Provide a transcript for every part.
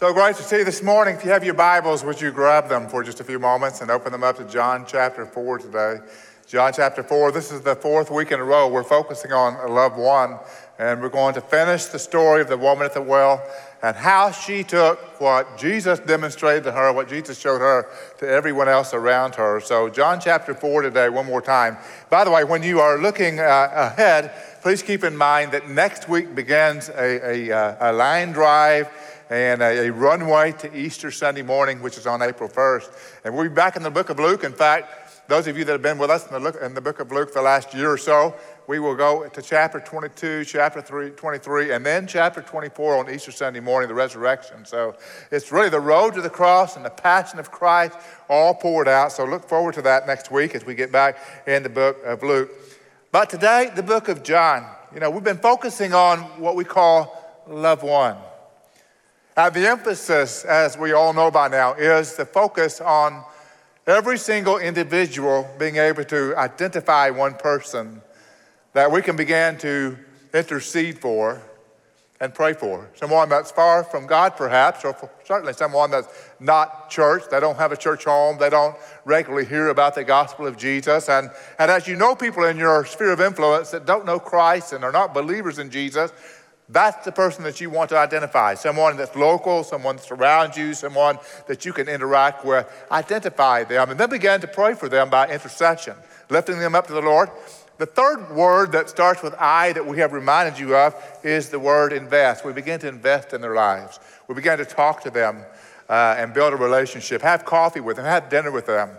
So great to see you this morning. If you have your Bibles, would you grab them for just a few moments and open them up to John chapter 4 today? John chapter 4, this is the fourth week in a row. We're focusing on a loved one, and we're going to finish the story of the woman at the well and how she took what Jesus demonstrated to her, what Jesus showed her to everyone else around her. So, John chapter 4 today, one more time. By the way, when you are looking uh, ahead, please keep in mind that next week begins a, a, uh, a line drive and a, a, runway to Easter Sunday morning, which is on April 1st. And we'll be back in the book of Luke. In fact, those of you that have been with us in the, in the book of Luke for the last year or so, we will go to chapter 22, chapter 3, 23, and then chapter 24 on Easter Sunday morning, the resurrection. So it's really the road to the cross and the passion of Christ all poured out. So look forward to that next week as we get back in the book of Luke. But today, the book of John. You know, we've been focusing on what we call love one. Now, the emphasis, as we all know by now, is the focus on every single individual being able to identify one person that we can begin to intercede for and pray for. Someone that's far from God, perhaps, or certainly someone that's not church. They don't have a church home. They don't regularly hear about the gospel of Jesus. And, and as you know people in your sphere of influence that don't know Christ and are not believers in Jesus, that's the person that you want to identify. Someone that's local, someone that surrounds you, someone that you can interact with. Identify them and then begin to pray for them by intercession, lifting them up to the Lord. The third word that starts with I that we have reminded you of is the word invest. We begin to invest in their lives. We begin to talk to them uh, and build a relationship, have coffee with them, have dinner with them.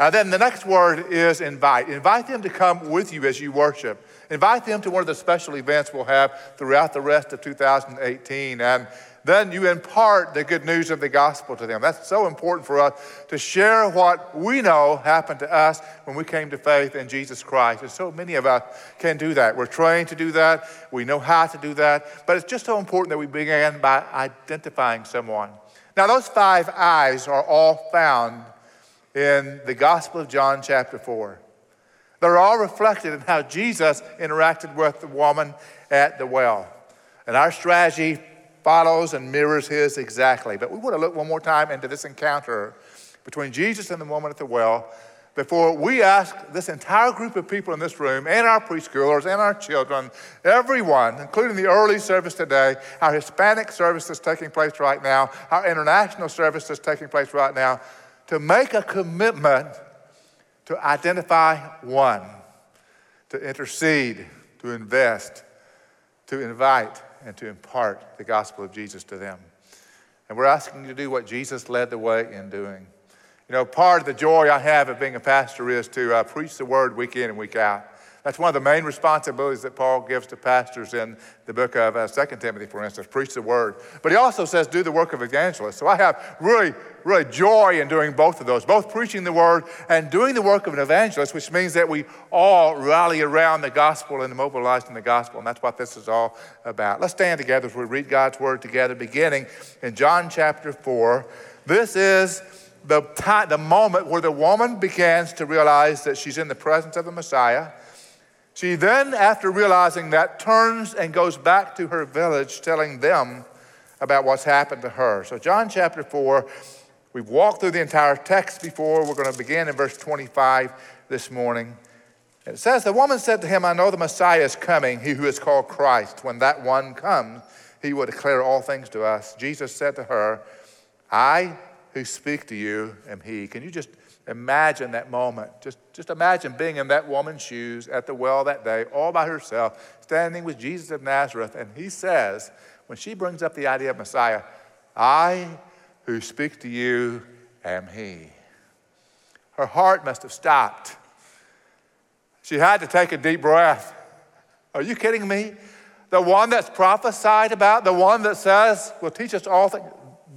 And then the next word is invite. Invite them to come with you as you worship. Invite them to one of the special events we'll have throughout the rest of 2018. And then you impart the good news of the gospel to them. That's so important for us to share what we know happened to us when we came to faith in Jesus Christ. And so many of us can do that. We're trained to do that, we know how to do that, but it's just so important that we begin by identifying someone. Now, those five I's are all found in the Gospel of John, chapter 4. They're all reflected in how Jesus interacted with the woman at the well. And our strategy follows and mirrors his exactly. But we want to look one more time into this encounter between Jesus and the woman at the well before we ask this entire group of people in this room and our preschoolers and our children, everyone, including the early service today, our Hispanic service that's taking place right now, our international service that's taking place right now, to make a commitment to identify one, to intercede, to invest, to invite, and to impart the gospel of Jesus to them. And we're asking you to do what Jesus led the way in doing. You know, part of the joy I have of being a pastor is to uh, preach the word week in and week out. That's one of the main responsibilities that Paul gives to pastors in the book of uh, 2 Timothy, for instance, preach the word. But he also says, do the work of evangelist. So I have really, really joy in doing both of those, both preaching the word and doing the work of an evangelist, which means that we all rally around the gospel and mobilized in the gospel. And that's what this is all about. Let's stand together as we read God's word together, beginning in John chapter 4. This is the, time, the moment where the woman begins to realize that she's in the presence of the Messiah she then, after realizing that, turns and goes back to her village telling them about what's happened to her. So, John chapter 4, we've walked through the entire text before. We're going to begin in verse 25 this morning. It says, The woman said to him, I know the Messiah is coming, he who is called Christ. When that one comes, he will declare all things to us. Jesus said to her, I who speak to you am he. Can you just Imagine that moment. Just, just imagine being in that woman's shoes at the well that day, all by herself, standing with Jesus of Nazareth. And he says, when she brings up the idea of Messiah, I who speak to you am he. Her heart must have stopped. She had to take a deep breath. Are you kidding me? The one that's prophesied about, the one that says, will teach us all things.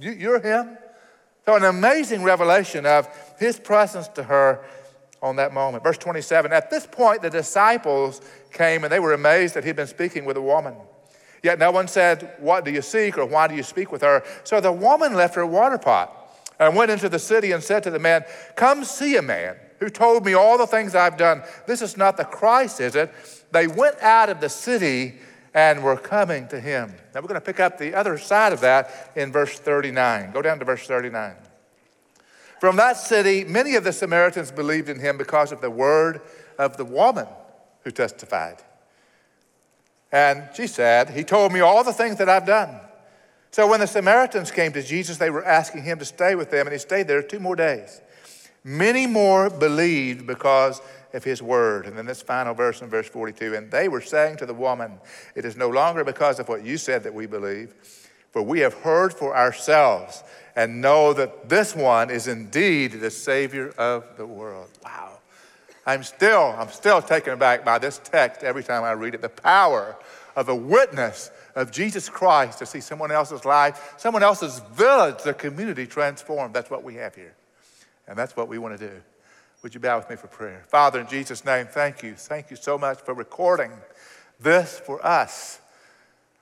You're him? So, an amazing revelation of his presence to her on that moment. Verse 27 At this point, the disciples came and they were amazed that he'd been speaking with a woman. Yet no one said, What do you seek or why do you speak with her? So the woman left her water pot and went into the city and said to the man, Come see a man who told me all the things I've done. This is not the Christ, is it? They went out of the city and were coming to him. Now we're going to pick up the other side of that in verse 39. Go down to verse 39. From that city, many of the Samaritans believed in him because of the word of the woman who testified. And she said, He told me all the things that I've done. So when the Samaritans came to Jesus, they were asking him to stay with them, and he stayed there two more days. Many more believed because of his word. And then this final verse in verse 42 and they were saying to the woman, It is no longer because of what you said that we believe, for we have heard for ourselves and know that this one is indeed the Savior of the world. Wow. I'm still, I'm still taken aback by this text every time I read it. The power of a witness of Jesus Christ to see someone else's life, someone else's village, the community transformed. That's what we have here. And that's what we want to do. Would you bow with me for prayer? Father, in Jesus' name, thank you. Thank you so much for recording this for us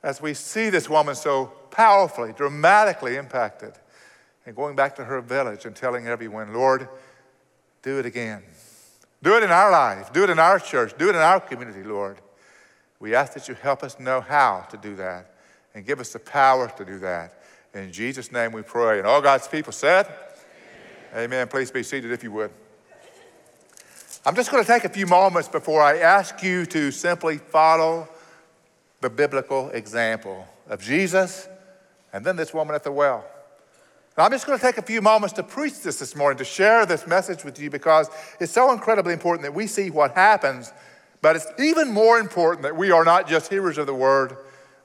as we see this woman so powerfully, dramatically impacted and going back to her village and telling everyone, Lord, do it again. Do it in our life. Do it in our church. Do it in our community, Lord. We ask that you help us know how to do that and give us the power to do that. In Jesus' name we pray. And all God's people said, Amen. Amen. Please be seated if you would. I'm just going to take a few moments before I ask you to simply follow the biblical example of Jesus and then this woman at the well. Now, I'm just going to take a few moments to preach this this morning, to share this message with you because it's so incredibly important that we see what happens, but it's even more important that we are not just hearers of the word,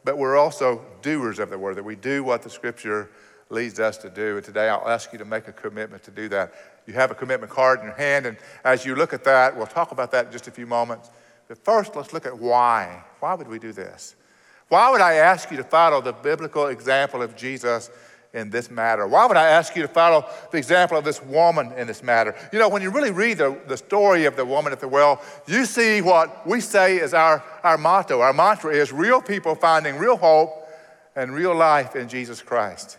but we're also doers of the word, that we do what the scripture leads us to do. And today I'll ask you to make a commitment to do that. You have a commitment card in your hand, and as you look at that, we'll talk about that in just a few moments. But first, let's look at why. Why would we do this? Why would I ask you to follow the biblical example of Jesus in this matter? Why would I ask you to follow the example of this woman in this matter? You know, when you really read the, the story of the woman at the well, you see what we say is our, our motto. Our mantra is real people finding real hope and real life in Jesus Christ.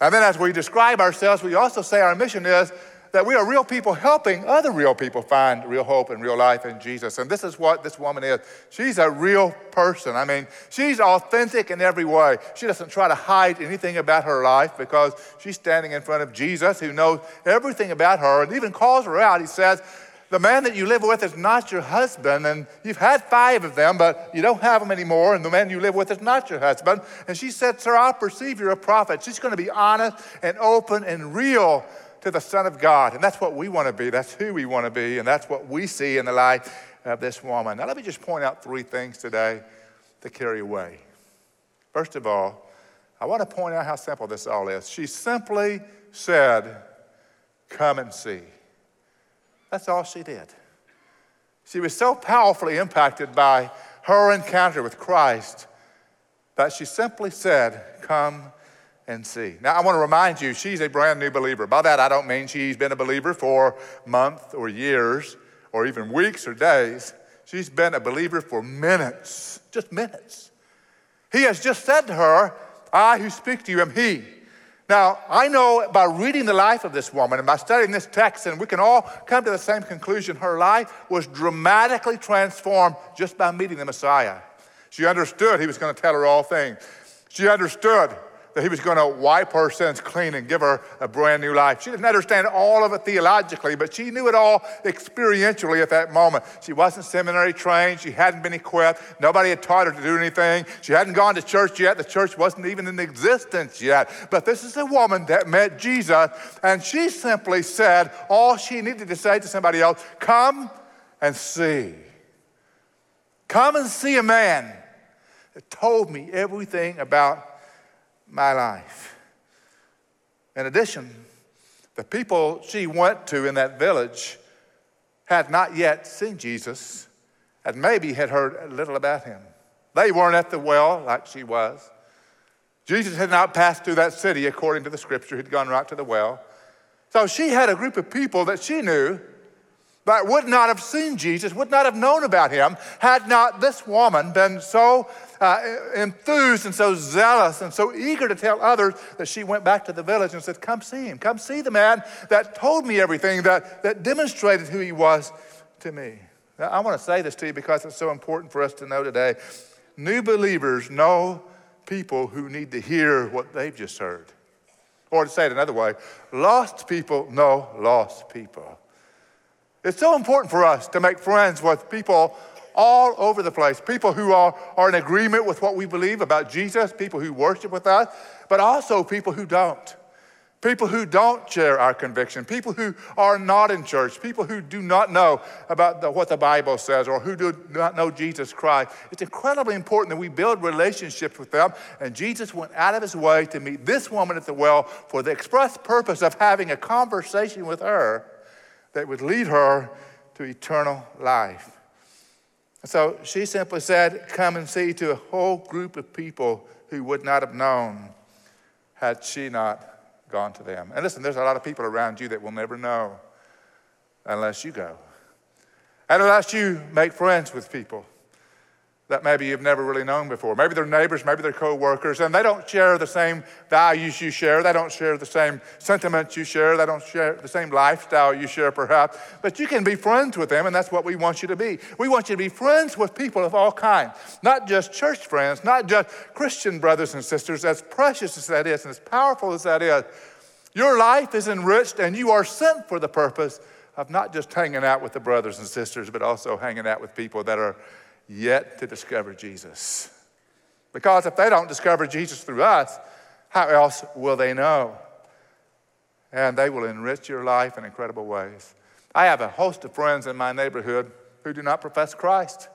And then as we describe ourselves, we also say our mission is that we are real people helping other real people find real hope and real life in Jesus. And this is what this woman is. She's a real person. I mean, she's authentic in every way. She doesn't try to hide anything about her life because she's standing in front of Jesus who knows everything about her and even calls her out. He says, the man that you live with is not your husband, and you've had five of them, but you don't have them anymore, and the man you live with is not your husband. And she said, Sir, I perceive you're a prophet. She's going to be honest and open and real to the Son of God. And that's what we want to be. That's who we want to be, and that's what we see in the life of this woman. Now, let me just point out three things today to carry away. First of all, I want to point out how simple this all is. She simply said, Come and see. That's all she did. She was so powerfully impacted by her encounter with Christ that she simply said, Come and see. Now, I want to remind you, she's a brand new believer. By that, I don't mean she's been a believer for months or years or even weeks or days. She's been a believer for minutes, just minutes. He has just said to her, I who speak to you am He. Now, I know by reading the life of this woman and by studying this text, and we can all come to the same conclusion her life was dramatically transformed just by meeting the Messiah. She understood he was going to tell her all things. She understood that he was going to wipe her sins clean and give her a brand new life. She didn't understand all of it theologically, but she knew it all experientially at that moment. She wasn't seminary trained, she hadn't been equipped, nobody had taught her to do anything. She hadn't gone to church yet, the church wasn't even in existence yet. But this is a woman that met Jesus, and she simply said all she needed to say to somebody else come and see. Come and see a man that told me everything about my life. In addition, the people she went to in that village had not yet seen Jesus and maybe had heard a little about him. They weren't at the well like she was. Jesus had not passed through that city according to the scripture, he'd gone right to the well. So she had a group of people that she knew that would not have seen Jesus, would not have known about him, had not this woman been so uh, enthused and so zealous and so eager to tell others that she went back to the village and said, Come see him. Come see the man that told me everything, that, that demonstrated who he was to me. Now, I want to say this to you because it's so important for us to know today. new believers know people who need to hear what they've just heard. Or to say it another way, lost people know lost people. It's so important for us to make friends with people all over the place. People who are, are in agreement with what we believe about Jesus, people who worship with us, but also people who don't. People who don't share our conviction, people who are not in church, people who do not know about the, what the Bible says or who do not know Jesus Christ. It's incredibly important that we build relationships with them. And Jesus went out of his way to meet this woman at the well for the express purpose of having a conversation with her that would lead her to eternal life. So she simply said, Come and see to a whole group of people who would not have known had she not gone to them. And listen, there's a lot of people around you that will never know unless you go. And unless you make friends with people that maybe you've never really known before. Maybe they're neighbors, maybe they're co-workers, and they don't share the same values you share. They don't share the same sentiments you share. They don't share the same lifestyle you share, perhaps. But you can be friends with them, and that's what we want you to be. We want you to be friends with people of all kinds, not just church friends, not just Christian brothers and sisters, as precious as that is and as powerful as that is. Your life is enriched, and you are sent for the purpose of not just hanging out with the brothers and sisters, but also hanging out with people that are yet to discover Jesus. Because if they don't discover Jesus through us, how else will they know? And they will enrich your life in incredible ways. I have a host of friends in my neighborhood who do not profess Christ.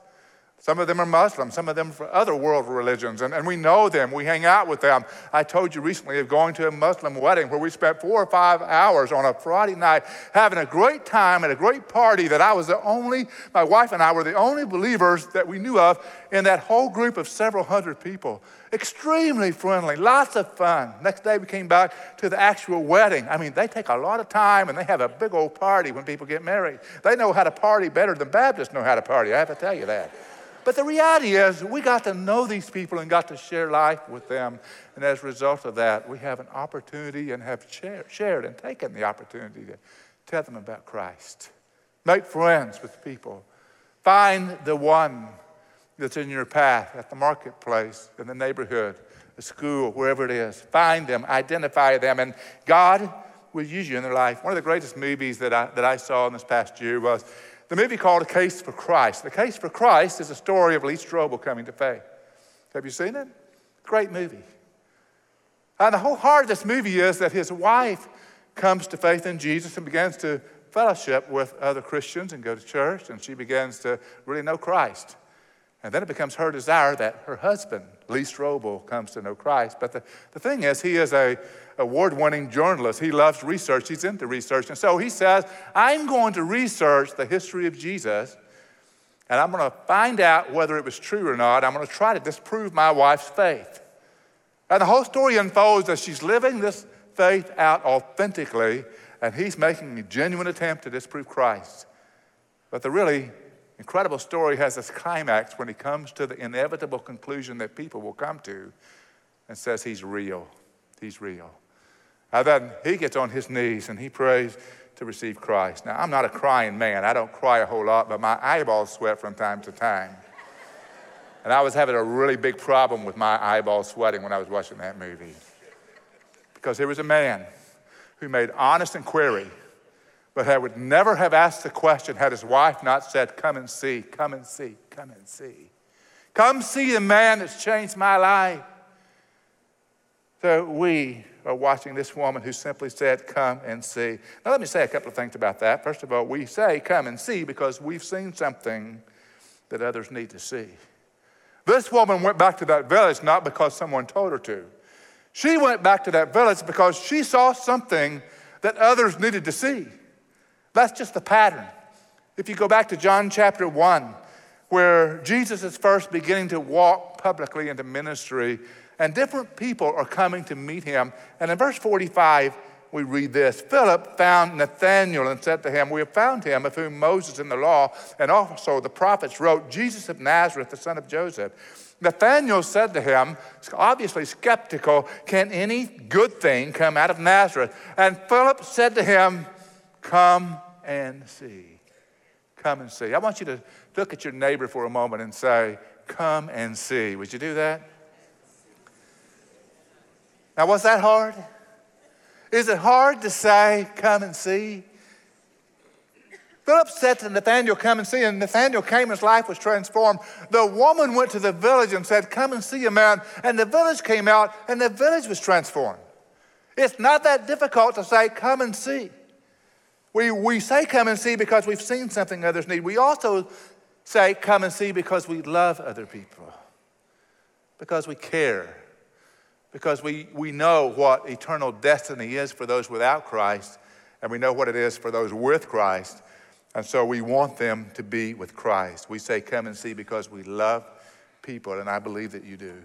Some of them are Muslims, some of them are other world religions, and, and we know them. We hang out with them. I told you recently of going to a Muslim wedding where we spent four or five hours on a Friday night having a great time at a great party that I was the only, my wife and I were the only believers that we knew of in that whole group of several hundred people. Extremely friendly, lots of fun. Next day we came back to the actual wedding. I mean, they take a lot of time and they have a big old party when people get married. They know how to party better than Baptists know how to party, I have to tell you that. But the reality is, we got to know these people and got to share life with them. And as a result of that, we have an opportunity and have shared and taken the opportunity to tell them about Christ. Make friends with people. Find the one that's in your path at the marketplace, in the neighborhood, the school, wherever it is. Find them, identify them, and God will use you in their life. One of the greatest movies that I, that I saw in this past year was the movie called A Case for Christ. The Case for Christ is a story of Lee Strobel coming to faith. Have you seen it? Great movie. And the whole heart of this movie is that his wife comes to faith in Jesus and begins to fellowship with other Christians and go to church, and she begins to really know Christ. And then it becomes her desire that her husband, Lee Strobel, comes to know Christ. But the, the thing is, he is a award winning journalist. He loves research, he's into research. And so he says, I'm going to research the history of Jesus, and I'm going to find out whether it was true or not. I'm going to try to disprove my wife's faith. And the whole story unfolds as she's living this faith out authentically, and he's making a genuine attempt to disprove Christ. But the really incredible story has this climax when he comes to the inevitable conclusion that people will come to and says he's real. He's real. And then he gets on his knees and he prays to receive Christ. Now, I'm not a crying man. I don't cry a whole lot, but my eyeballs sweat from time to time. And I was having a really big problem with my eyeballs sweating when I was watching that movie. Because there was a man who made honest inquiry but I would never have asked the question had his wife not said, Come and see, come and see, come and see. Come see the man that's changed my life. So we are watching this woman who simply said, Come and see. Now, let me say a couple of things about that. First of all, we say, Come and see because we've seen something that others need to see. This woman went back to that village not because someone told her to. She went back to that village because she saw something that others needed to see. That's just the pattern. If you go back to John chapter 1, where Jesus is first beginning to walk publicly into ministry, and different people are coming to meet him. And in verse 45, we read this Philip found Nathanael and said to him, We have found him of whom Moses in the law and also the prophets wrote, Jesus of Nazareth, the son of Joseph. Nathanael said to him, obviously skeptical, Can any good thing come out of Nazareth? And Philip said to him, Come and see. Come and see. I want you to look at your neighbor for a moment and say, come and see. Would you do that? Now, was that hard? Is it hard to say, come and see? Philip said to Nathanael, Come and see. And Nathanael came, and his life was transformed. The woman went to the village and said, Come and see a man. And the village came out, and the village was transformed. It's not that difficult to say, Come and see. We, we say, Come and see because we've seen something others need. We also say, Come and see because we love other people, because we care, because we, we know what eternal destiny is for those without Christ, and we know what it is for those with Christ. And so we want them to be with Christ. We say, Come and see because we love people, and I believe that you do.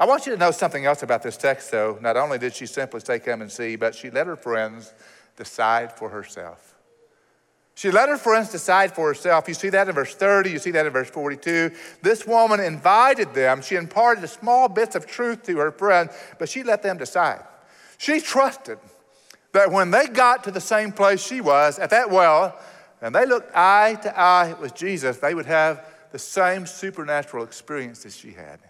I want you to know something else about this text, though. Not only did she simply say, Come and see, but she let her friends decide for herself. She let her friends decide for herself. You see that in verse 30, you see that in verse 42. This woman invited them. She imparted small bits of truth to her friends, but she let them decide. She trusted that when they got to the same place she was, at that well, and they looked eye to eye with Jesus, they would have the same supernatural experience as she had.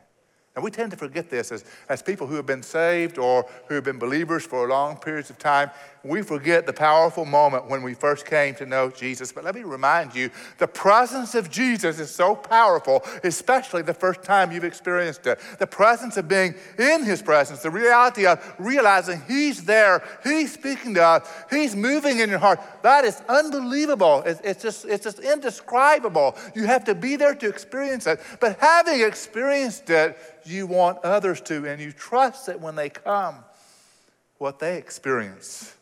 And we tend to forget this as, as people who have been saved or who have been believers for long periods of time. We forget the powerful moment when we first came to know Jesus. But let me remind you the presence of Jesus is so powerful, especially the first time you've experienced it. The presence of being in His presence, the reality of realizing He's there, He's speaking to us, He's moving in your heart. That is unbelievable. It's, it's, just, it's just indescribable. You have to be there to experience it. But having experienced it, you want others to, and you trust that when they come, what they experience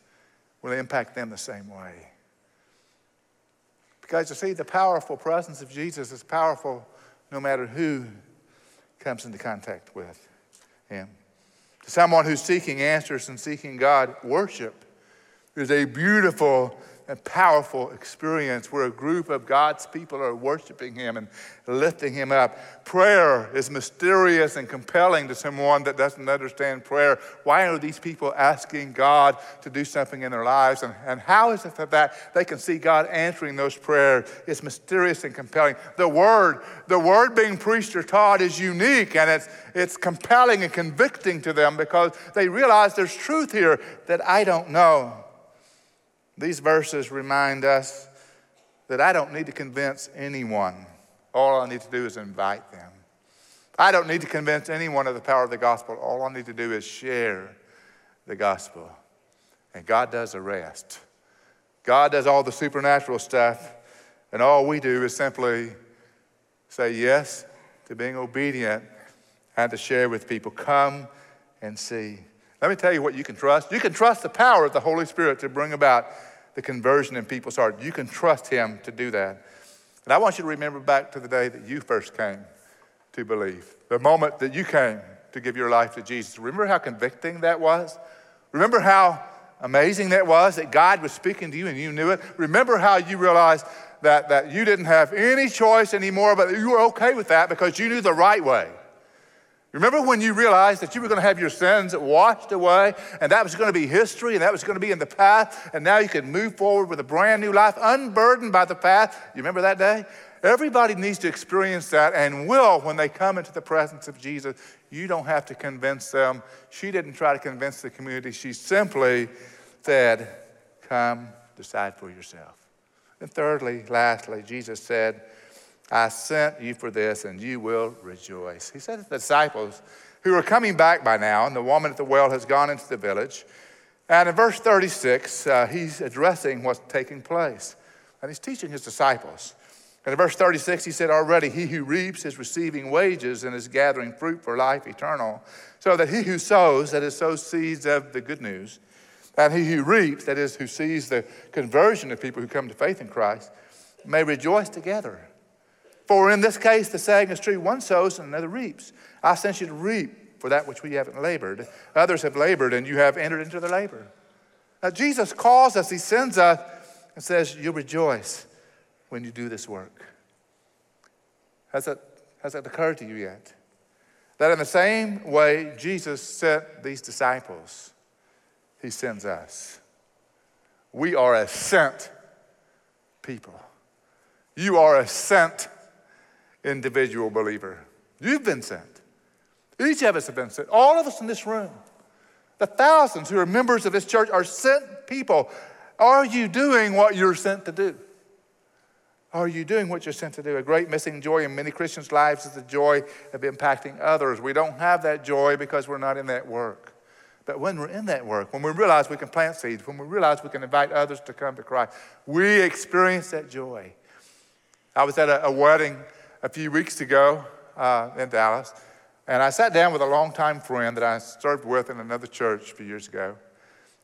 will impact them the same way. Because you see, the powerful presence of Jesus is powerful no matter who comes into contact with him. To someone who's seeking answers and seeking God, worship is a beautiful and powerful experience where a group of God's people are worshiping Him and lifting Him up. Prayer is mysterious and compelling to someone that doesn't understand prayer. Why are these people asking God to do something in their lives? And, and how is it that they can see God answering those prayers? It's mysterious and compelling. The Word, the Word being preached or taught is unique and it's, it's compelling and convicting to them because they realize there's truth here that I don't know. These verses remind us that I don't need to convince anyone. All I need to do is invite them. I don't need to convince anyone of the power of the gospel. All I need to do is share the gospel. And God does the rest. God does all the supernatural stuff, and all we do is simply say yes to being obedient and to share with people. Come and see. Let me tell you what you can trust. You can trust the power of the Holy Spirit to bring about the conversion in people's hearts. You can trust Him to do that. And I want you to remember back to the day that you first came to believe, the moment that you came to give your life to Jesus. Remember how convicting that was? Remember how amazing that was that God was speaking to you and you knew it? Remember how you realized that, that you didn't have any choice anymore, but you were okay with that because you knew the right way. Remember when you realized that you were going to have your sins washed away and that was going to be history and that was going to be in the past and now you could move forward with a brand new life unburdened by the past? You remember that day? Everybody needs to experience that and will when they come into the presence of Jesus. You don't have to convince them. She didn't try to convince the community. She simply said, Come, decide for yourself. And thirdly, lastly, Jesus said, I sent you for this, and you will rejoice. He said to the disciples who are coming back by now, and the woman at the well has gone into the village. And in verse 36, uh, he's addressing what's taking place. And he's teaching his disciples. And in verse 36, he said, Already he who reaps is receiving wages and is gathering fruit for life eternal, so that he who sows, that is, sows seeds of the good news, and he who reaps, that is, who sees the conversion of people who come to faith in Christ, may rejoice together. For in this case, the saying is true one sows and another reaps. I sent you to reap for that which we haven't labored. Others have labored, and you have entered into their labor. Now, Jesus calls us, He sends us, and says, You'll rejoice when you do this work. Has that, has that occurred to you yet? That in the same way Jesus sent these disciples, He sends us. We are a sent people. You are a sent individual believer. You've been sent. Each of us have been sent. All of us in this room. The thousands who are members of this church are sent people. Are you doing what you're sent to do? Are you doing what you're sent to do? A great missing joy in many Christians' lives is the joy of impacting others. We don't have that joy because we're not in that work. But when we're in that work, when we realize we can plant seeds, when we realize we can invite others to come to Christ, we experience that joy. I was at a, a wedding a few weeks ago uh, in Dallas, and I sat down with a longtime friend that I served with in another church a few years ago,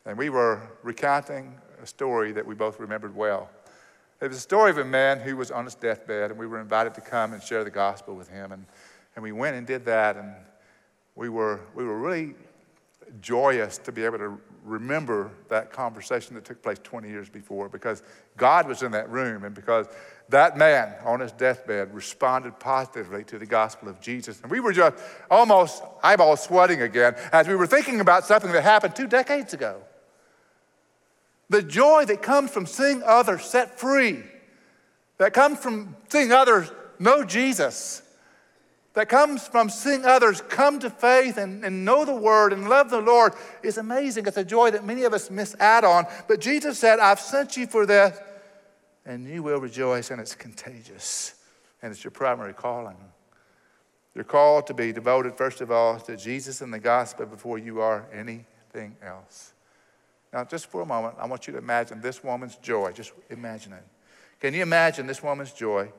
and we were recounting a story that we both remembered well. It was a story of a man who was on his deathbed, and we were invited to come and share the gospel with him. And, and we went and did that, and we were, we were really joyous to be able to remember that conversation that took place 20 years before because God was in that room, and because that man on his deathbed responded positively to the gospel of Jesus. And we were just almost eyeball sweating again as we were thinking about something that happened two decades ago. The joy that comes from seeing others set free, that comes from seeing others know Jesus, that comes from seeing others come to faith and, and know the word and love the Lord is amazing. It's a joy that many of us miss out on. But Jesus said, I've sent you for this, and you will rejoice, and it's contagious, and it's your primary calling. You're called to be devoted, first of all, to Jesus and the gospel before you are anything else. Now, just for a moment, I want you to imagine this woman's joy. Just imagine it. Can you imagine this woman's joy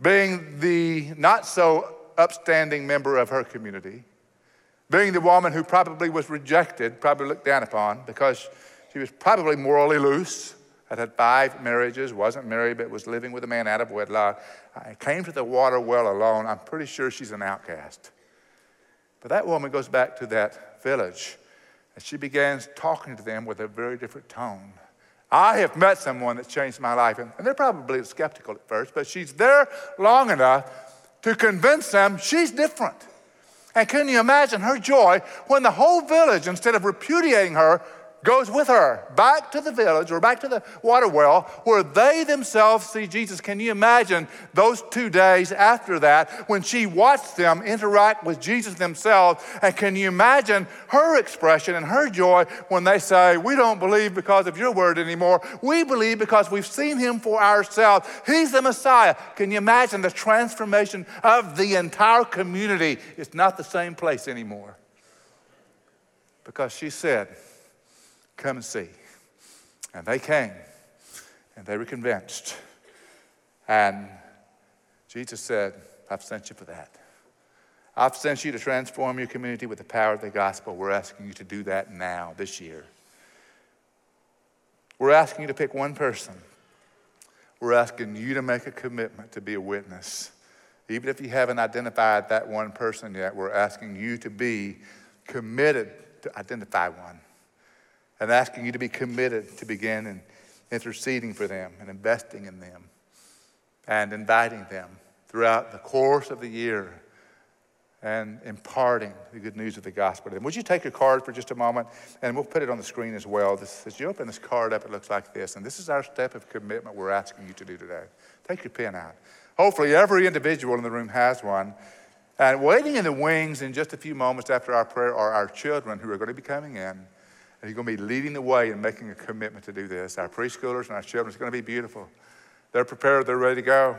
being the not so upstanding member of her community, being the woman who probably was rejected, probably looked down upon because she was probably morally loose, had had five marriages, wasn't married, but was living with a man out of wedlock, I came to the water well alone. I'm pretty sure she's an outcast. But that woman goes back to that village and she begins talking to them with a very different tone. I have met someone that's changed my life, and they're probably skeptical at first, but she's there long enough to convince them she's different. And can you imagine her joy when the whole village, instead of repudiating her, goes with her back to the village or back to the water well where they themselves see Jesus. Can you imagine those two days after that when she watched them interact with Jesus themselves? And can you imagine her expression and her joy when they say, We don't believe because of your word anymore. We believe because we've seen him for ourselves. He's the Messiah. Can you imagine the transformation of the entire community? It's not the same place anymore. Because she said, Come and see. And they came and they were convinced. And Jesus said, I've sent you for that. I've sent you to transform your community with the power of the gospel. We're asking you to do that now, this year. We're asking you to pick one person. We're asking you to make a commitment to be a witness. Even if you haven't identified that one person yet, we're asking you to be committed to identify one and asking you to be committed to begin and interceding for them and investing in them and inviting them throughout the course of the year and imparting the good news of the gospel to them. Would you take your card for just a moment? And we'll put it on the screen as well. This, as you open this card up, it looks like this. And this is our step of commitment we're asking you to do today. Take your pen out. Hopefully, every individual in the room has one. And waiting in the wings in just a few moments after our prayer are our children who are going to be coming in. And he's going to be leading the way and making a commitment to do this. Our preschoolers and our children, it's going to be beautiful. They're prepared, they're ready to go.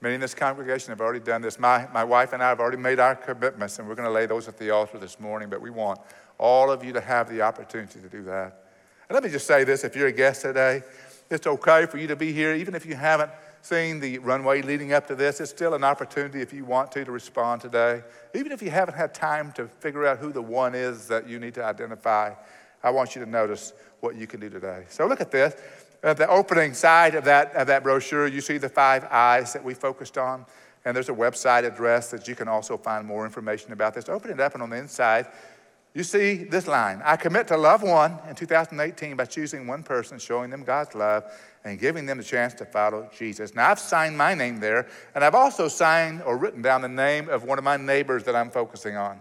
Many in this congregation have already done this. My, my wife and I have already made our commitments, and we're going to lay those at the altar this morning, but we want all of you to have the opportunity to do that. And let me just say this if you're a guest today, it's okay for you to be here, even if you haven't seen the runway leading up to this. It's still an opportunity if you want to to respond today. Even if you haven't had time to figure out who the one is that you need to identify, I want you to notice what you can do today. So look at this. At the opening side of that, of that brochure, you see the five I's that we focused on. And there's a website address that you can also find more information about this. Open it up, and on the inside, you see this line I commit to love one in 2018 by choosing one person, showing them God's love, and giving them the chance to follow Jesus. Now, I've signed my name there, and I've also signed or written down the name of one of my neighbors that I'm focusing on.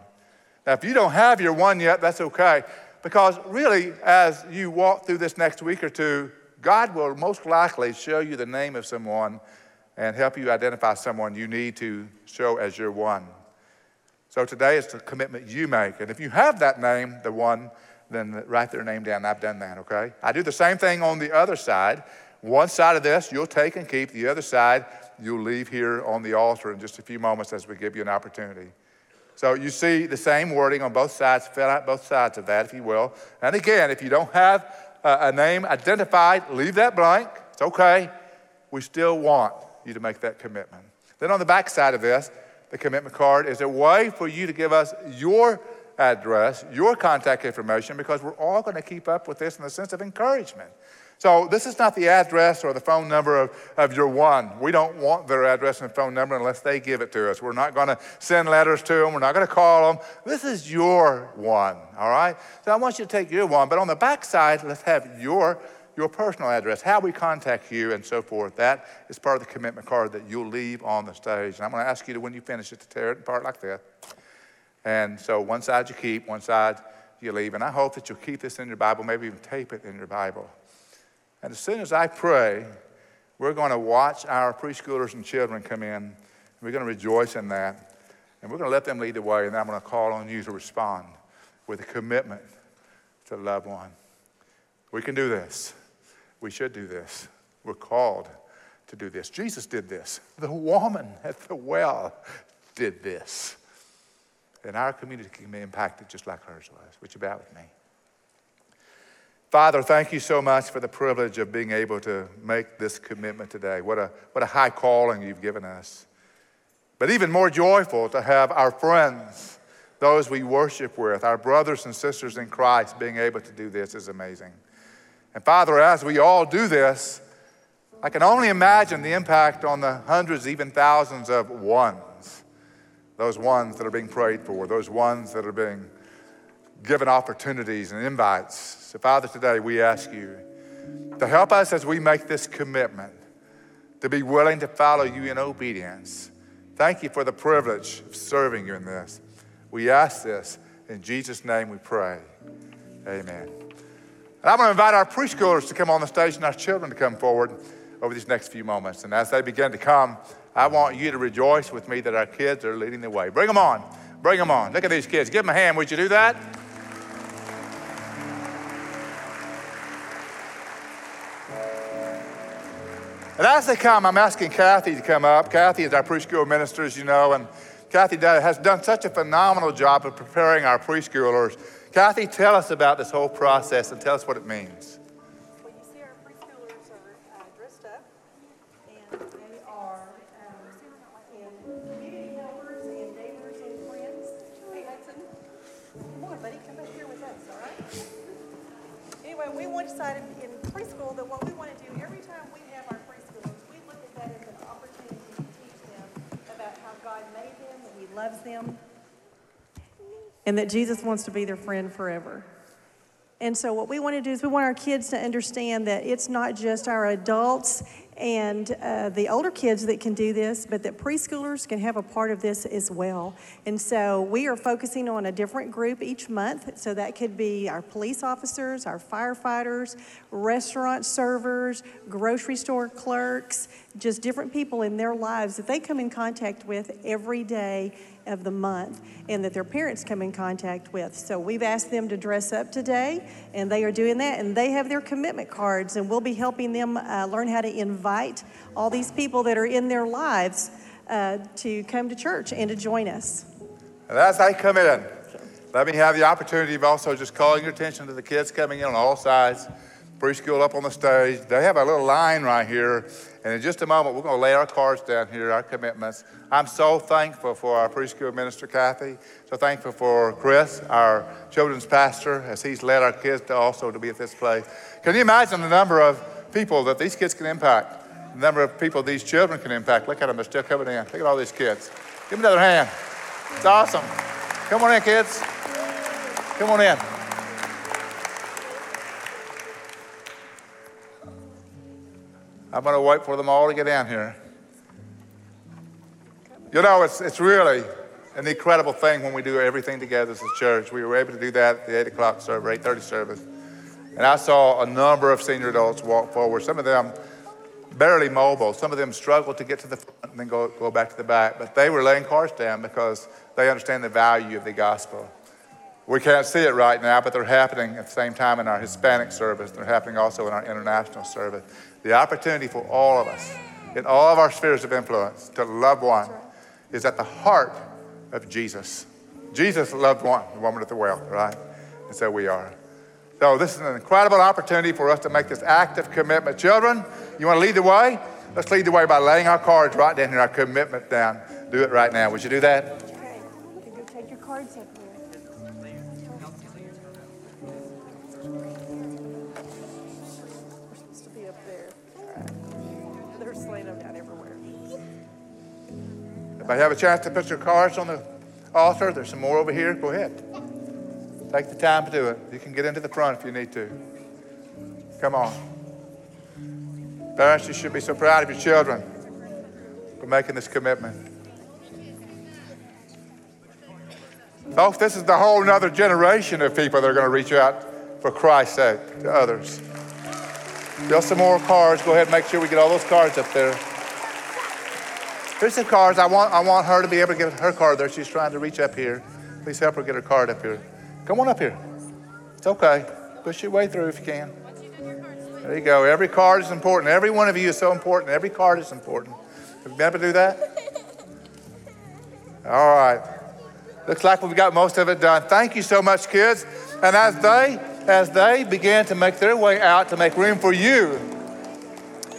Now, if you don't have your one yet, that's okay. Because really, as you walk through this next week or two, God will most likely show you the name of someone and help you identify someone you need to show as your one. So today it's the commitment you make. And if you have that name, the one, then write their name down. I've done that, okay? I do the same thing on the other side. One side of this you'll take and keep, the other side you'll leave here on the altar in just a few moments as we give you an opportunity. So you see the same wording on both sides, fill out both sides of that, if you will. And again, if you don't have a name identified, leave that blank. It's okay. We still want you to make that commitment. Then on the back side of this, the commitment card is a way for you to give us your address, your contact information, because we're all going to keep up with this in the sense of encouragement. So this is not the address or the phone number of, of your one. We don't want their address and phone number unless they give it to us. We're not going to send letters to them. We're not going to call them. This is your one, all right? So I want you to take your one, but on the back side, let's have your, your personal address, how we contact you and so forth. That is part of the commitment card that you'll leave on the stage. And I'm going to ask you to, when you finish it, to tear it apart like this. And so one side you keep, one side you leave. And I hope that you'll keep this in your Bible, maybe even tape it in your Bible. And as soon as I pray, we're going to watch our preschoolers and children come in. We're going to rejoice in that. And we're going to let them lead the way. And I'm going to call on you to respond with a commitment to love one. We can do this. We should do this. We're called to do this. Jesus did this. The woman at the well did this. And our community can be impacted just like hers was. Would you bow with me? Father, thank you so much for the privilege of being able to make this commitment today. What a, what a high calling you've given us. But even more joyful to have our friends, those we worship with, our brothers and sisters in Christ, being able to do this is amazing. And Father, as we all do this, I can only imagine the impact on the hundreds, even thousands of ones. Those ones that are being prayed for, those ones that are being given opportunities and invites. So, Father, today we ask you to help us as we make this commitment to be willing to follow you in obedience. Thank you for the privilege of serving you in this. We ask this in Jesus' name we pray. Amen. And I'm going to invite our preschoolers to come on the stage and our children to come forward over these next few moments. And as they begin to come, I want you to rejoice with me that our kids are leading the way. Bring them on. Bring them on. Look at these kids. Give them a hand. Would you do that? And as they come, I'm asking Kathy to come up. Kathy is our preschool minister, as you know, and Kathy has done such a phenomenal job of preparing our preschoolers. Kathy, tell us about this whole process and tell us what it means. You see, our preschoolers uh, dressed up, and they are um, community helpers and neighbors and friends. Hey, Hudson, come on, buddy, come up here with us, all right? Anyway, we decided in preschool that what we want to do every time we have our preschoolers, we look at that as an opportunity to teach them about how God made them, that He loves them, and that Jesus wants to be their friend forever. And so, what we want to do is we want our kids to understand that it's not just our adults and uh, the older kids that can do this, but that preschoolers can have a part of this as well. And so, we are focusing on a different group each month. So, that could be our police officers, our firefighters, restaurant servers, grocery store clerks, just different people in their lives that they come in contact with every day of the month and that their parents come in contact with. So we've asked them to dress up today and they are doing that and they have their commitment cards and we'll be helping them uh, learn how to invite all these people that are in their lives uh, to come to church and to join us. And as they come in, let me have the opportunity of also just calling your attention to the kids coming in on all sides preschool up on the stage. They have a little line right here. And in just a moment, we're going to lay our cards down here, our commitments. I'm so thankful for our preschool minister, Kathy. So thankful for Chris, our children's pastor, as he's led our kids to also to be at this place. Can you imagine the number of people that these kids can impact? The number of people these children can impact. Look at them, they're still coming in. Look at all these kids. Give them another hand. It's awesome. Come on in, kids. Come on in. I'm going to wait for them all to get down here. You know, it's, it's really an incredible thing when we do everything together as a church. We were able to do that at the 8 o'clock service, 8.30 service. And I saw a number of senior adults walk forward. Some of them barely mobile. Some of them struggled to get to the front and then go, go back to the back. But they were laying cards down because they understand the value of the gospel. We can't see it right now, but they're happening at the same time in our Hispanic service. They're happening also in our international service. The opportunity for all of us, in all of our spheres of influence, to love one is at the heart of Jesus. Jesus loved one, the woman at the well, right? And so we are. So this is an incredible opportunity for us to make this active commitment. Children, you want to lead the way? Let's lead the way by laying our cards right down here, our commitment down. Do it right now. Would you do that? They're slaying them down everywhere. If I have a chance to put your cards on the altar, there's some more over here. Go ahead. Take the time to do it. You can get into the front if you need to. Come on. Parents, you should be so proud of your children for making this commitment. Folks, this is the whole nother generation of people that are going to reach out for Christ's sake to others. Just some more cards. Go ahead and make sure we get all those cards up there. Here's some cards. I want, I want her to be able to get her card there. She's trying to reach up here. Please help her get her card up here. Come on up here. It's okay. Push your way through if you can. There you go. Every card is important. Every one of you is so important. Every card is important. Have you been able to do that? All right. Looks like we've got most of it done. Thank you so much, kids. And as they as they begin to make their way out to make room for you,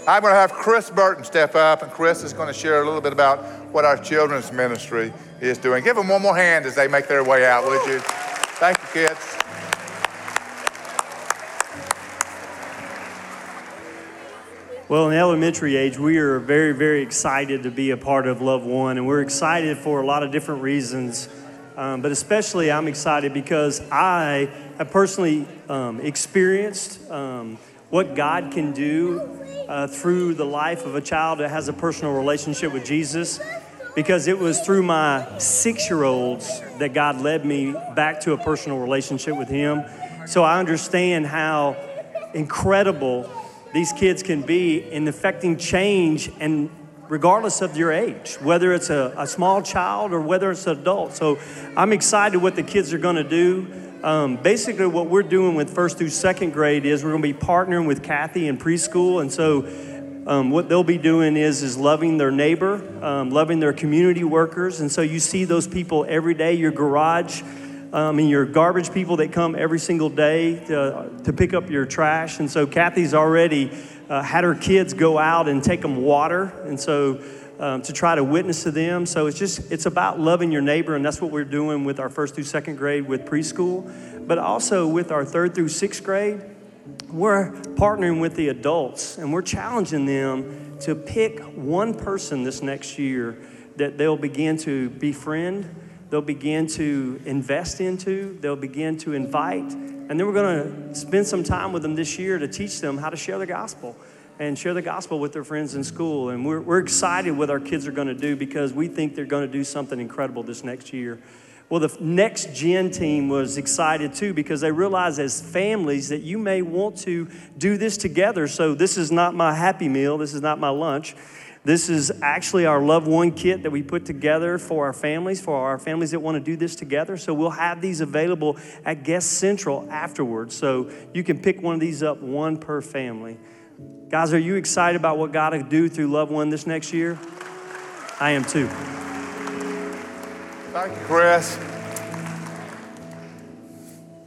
I'm going to have Chris Burton step up, and Chris is going to share a little bit about what our children's ministry is doing. Give them one more hand as they make their way out, would you? Thank you, kids. Well, in elementary age, we are very, very excited to be a part of Love One, and we're excited for a lot of different reasons. Um, but especially, I'm excited because I have personally um, experienced um, what God can do uh, through the life of a child that has a personal relationship with Jesus. Because it was through my six year olds that God led me back to a personal relationship with Him. So I understand how incredible these kids can be in affecting change and regardless of your age, whether it's a, a small child or whether it's an adult. So I'm excited what the kids are going to do. Um, basically, what we're doing with first through second grade is we're going to be partnering with Kathy in preschool, and so um, what they'll be doing is is loving their neighbor, um, loving their community workers, and so you see those people every day. Your garage. Um, and your garbage people that come every single day to, to pick up your trash. And so Kathy's already uh, had her kids go out and take them water, and so um, to try to witness to them. So it's just it's about loving your neighbor, and that's what we're doing with our first through second grade with preschool, but also with our third through sixth grade. We're partnering with the adults, and we're challenging them to pick one person this next year that they'll begin to befriend, they'll begin to invest into, they'll begin to invite, and then we're going to spend some time with them this year to teach them how to share the gospel and share the gospel with their friends in school. And we're, we're excited what our kids are going to do because we think they're going to do something incredible this next year. Well, the next gen team was excited too because they realized as families that you may want to do this together. So, this is not my happy meal, this is not my lunch. This is actually our Love One kit that we put together for our families, for our families that want to do this together. So we'll have these available at Guest Central afterwards. So you can pick one of these up, one per family. Guys, are you excited about what God will do through Love One this next year? I am too. Thank you, Chris.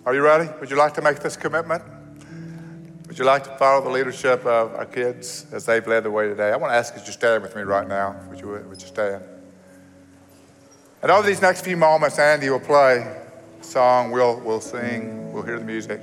Are you ready? Would you like to make this commitment? Would you like to follow the leadership of our kids as they've led the way today? I want to ask you to stand with me right now. Would you, would you stand? And over these next few moments, Andy will play a song, we'll, we'll sing, we'll hear the music.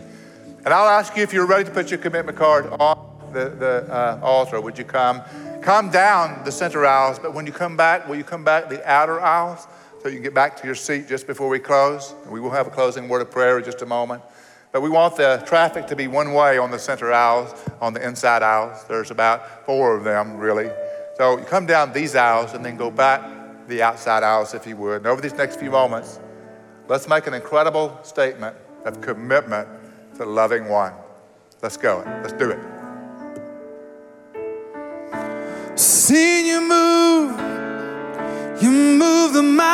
And I'll ask you if you're ready to put your commitment card on the, the uh, altar, would you come? Come down the center aisles, but when you come back, will you come back the outer aisles so you can get back to your seat just before we close? And we will have a closing word of prayer in just a moment. But we want the traffic to be one way on the center aisles, on the inside aisles. There's about four of them, really. So you come down these aisles and then go back the outside aisles, if you would. And over these next few moments, let's make an incredible statement of commitment to loving one. Let's go. Let's do it. seen you move. You move the mountains,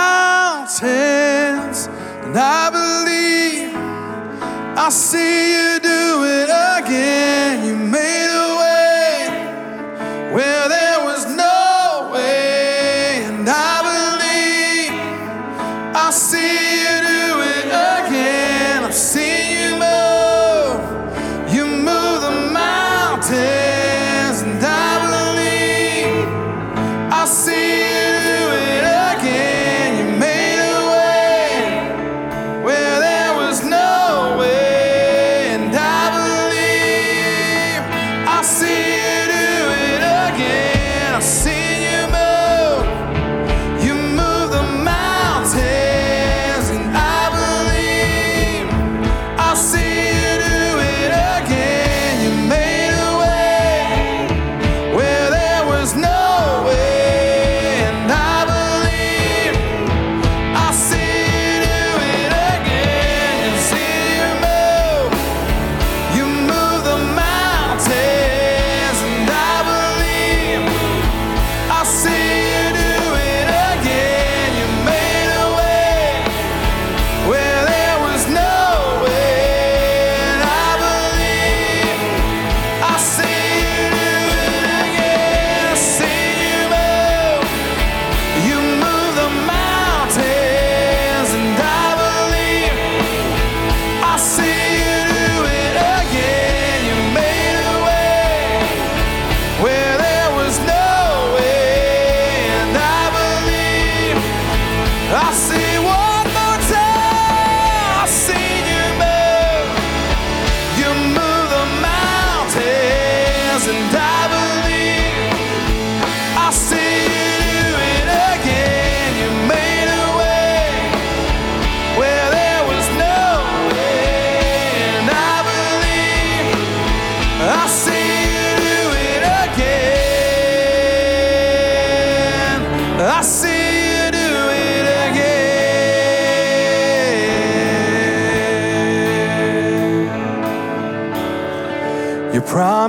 see you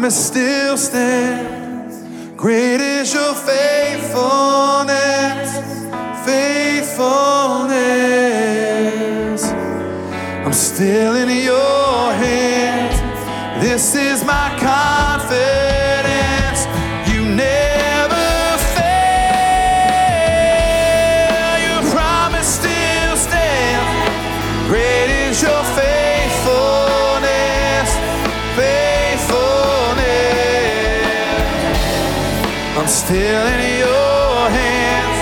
promise still stands. Great is your faithfulness, faithfulness. I'm still in your hands. This is my confidence. Still in your hands.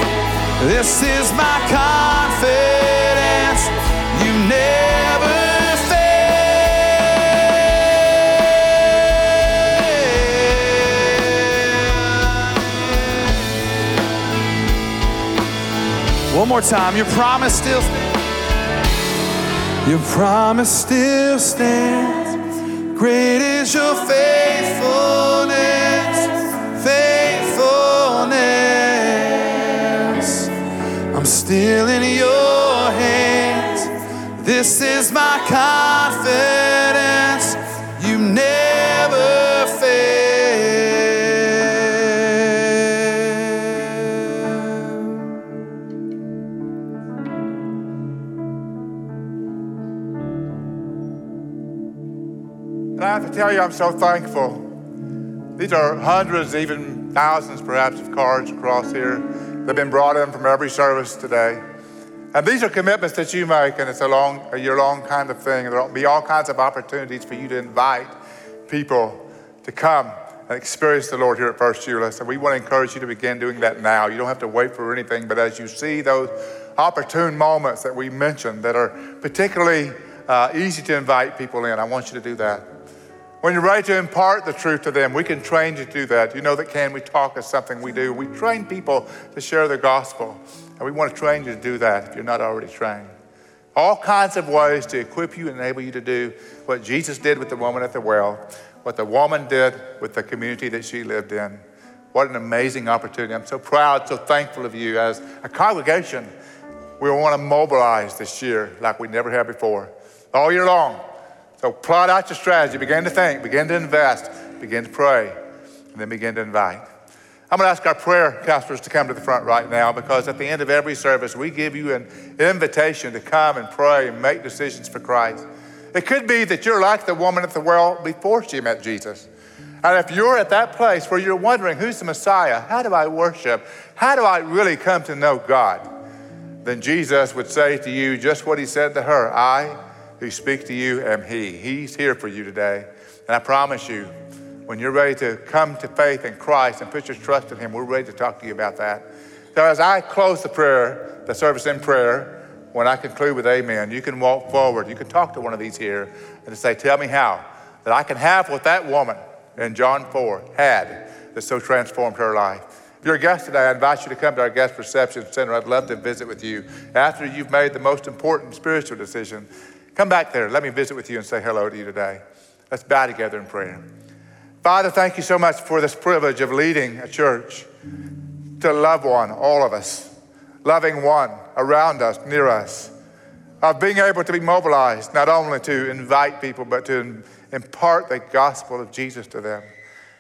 This is my confidence. You never fail. One more time. Your promise still stands. Your promise still stands. Great is your faithfulness, still in your hands. This is my confidence. You never fail. And I have to tell you, I'm so thankful. These are hundreds, even thousands perhaps, of cards across here that have been brought in from every service today. And these are commitments that you make, and it's a long, a year-long kind of thing. There'll be all kinds of opportunities for you to invite people to come and experience the Lord here at First Euless. And we want to encourage you to begin doing that now. You don't have to wait for anything, but as you see those opportune moments that we mentioned that are particularly uh, easy to invite people in, I want you to do that. When you're ready to impart the truth to them, we can train you to do that. You know that Can We Talk is something we do. We train people to share the gospel, and we want to train you to do that if you're not already trained. All kinds of ways to equip you and enable you to do what Jesus did with the woman at the well, what the woman did with the community that she lived in. What an amazing opportunity. I'm so proud, so thankful of you as a congregation. We want to mobilize this year like we never have before, all year long. So plot out your strategy, begin to think, begin to invest, begin to pray, and then begin to invite. I'm going to ask our prayer counselors to come to the front right now because at the end of every service, we give you an invitation to come and pray and make decisions for Christ. It could be that you're like the woman at the well before she met Jesus. And if you're at that place where you're wondering, who's the Messiah? How do I worship? How do I really come to know God? Then Jesus would say to you just what he said to her I who speak to you am he. He's here for you today. And I promise you, when you're ready to come to faith in Christ and put your trust in Him, we're ready to talk to you about that. So as I close the prayer, the service in prayer, when I conclude with amen, you can walk forward. You can talk to one of these here and say, Tell me how that I can have what that woman in John 4 had that so transformed her life. If you're a guest today, I invite you to come to our guest reception center. I'd love to visit with you. After you've made the most important spiritual decision, come back there. Let me visit with you and say hello to you today. Let's bow together in prayer. Father, thank you so much for this privilege of leading a church to love one, all of us, loving one around us, near us, of being able to be mobilized not only to invite people, but to impart the gospel of Jesus to them.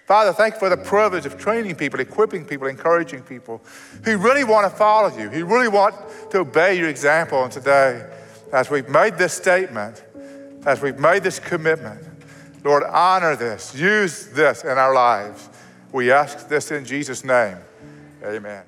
Father, thank you for the privilege of training people, equipping people, encouraging people who really want to follow you, who really want to obey your example. And today, as we've made this statement, as we've made this commitment, Lord, honor this, use this in our lives. We ask this in Jesus' name. Amen.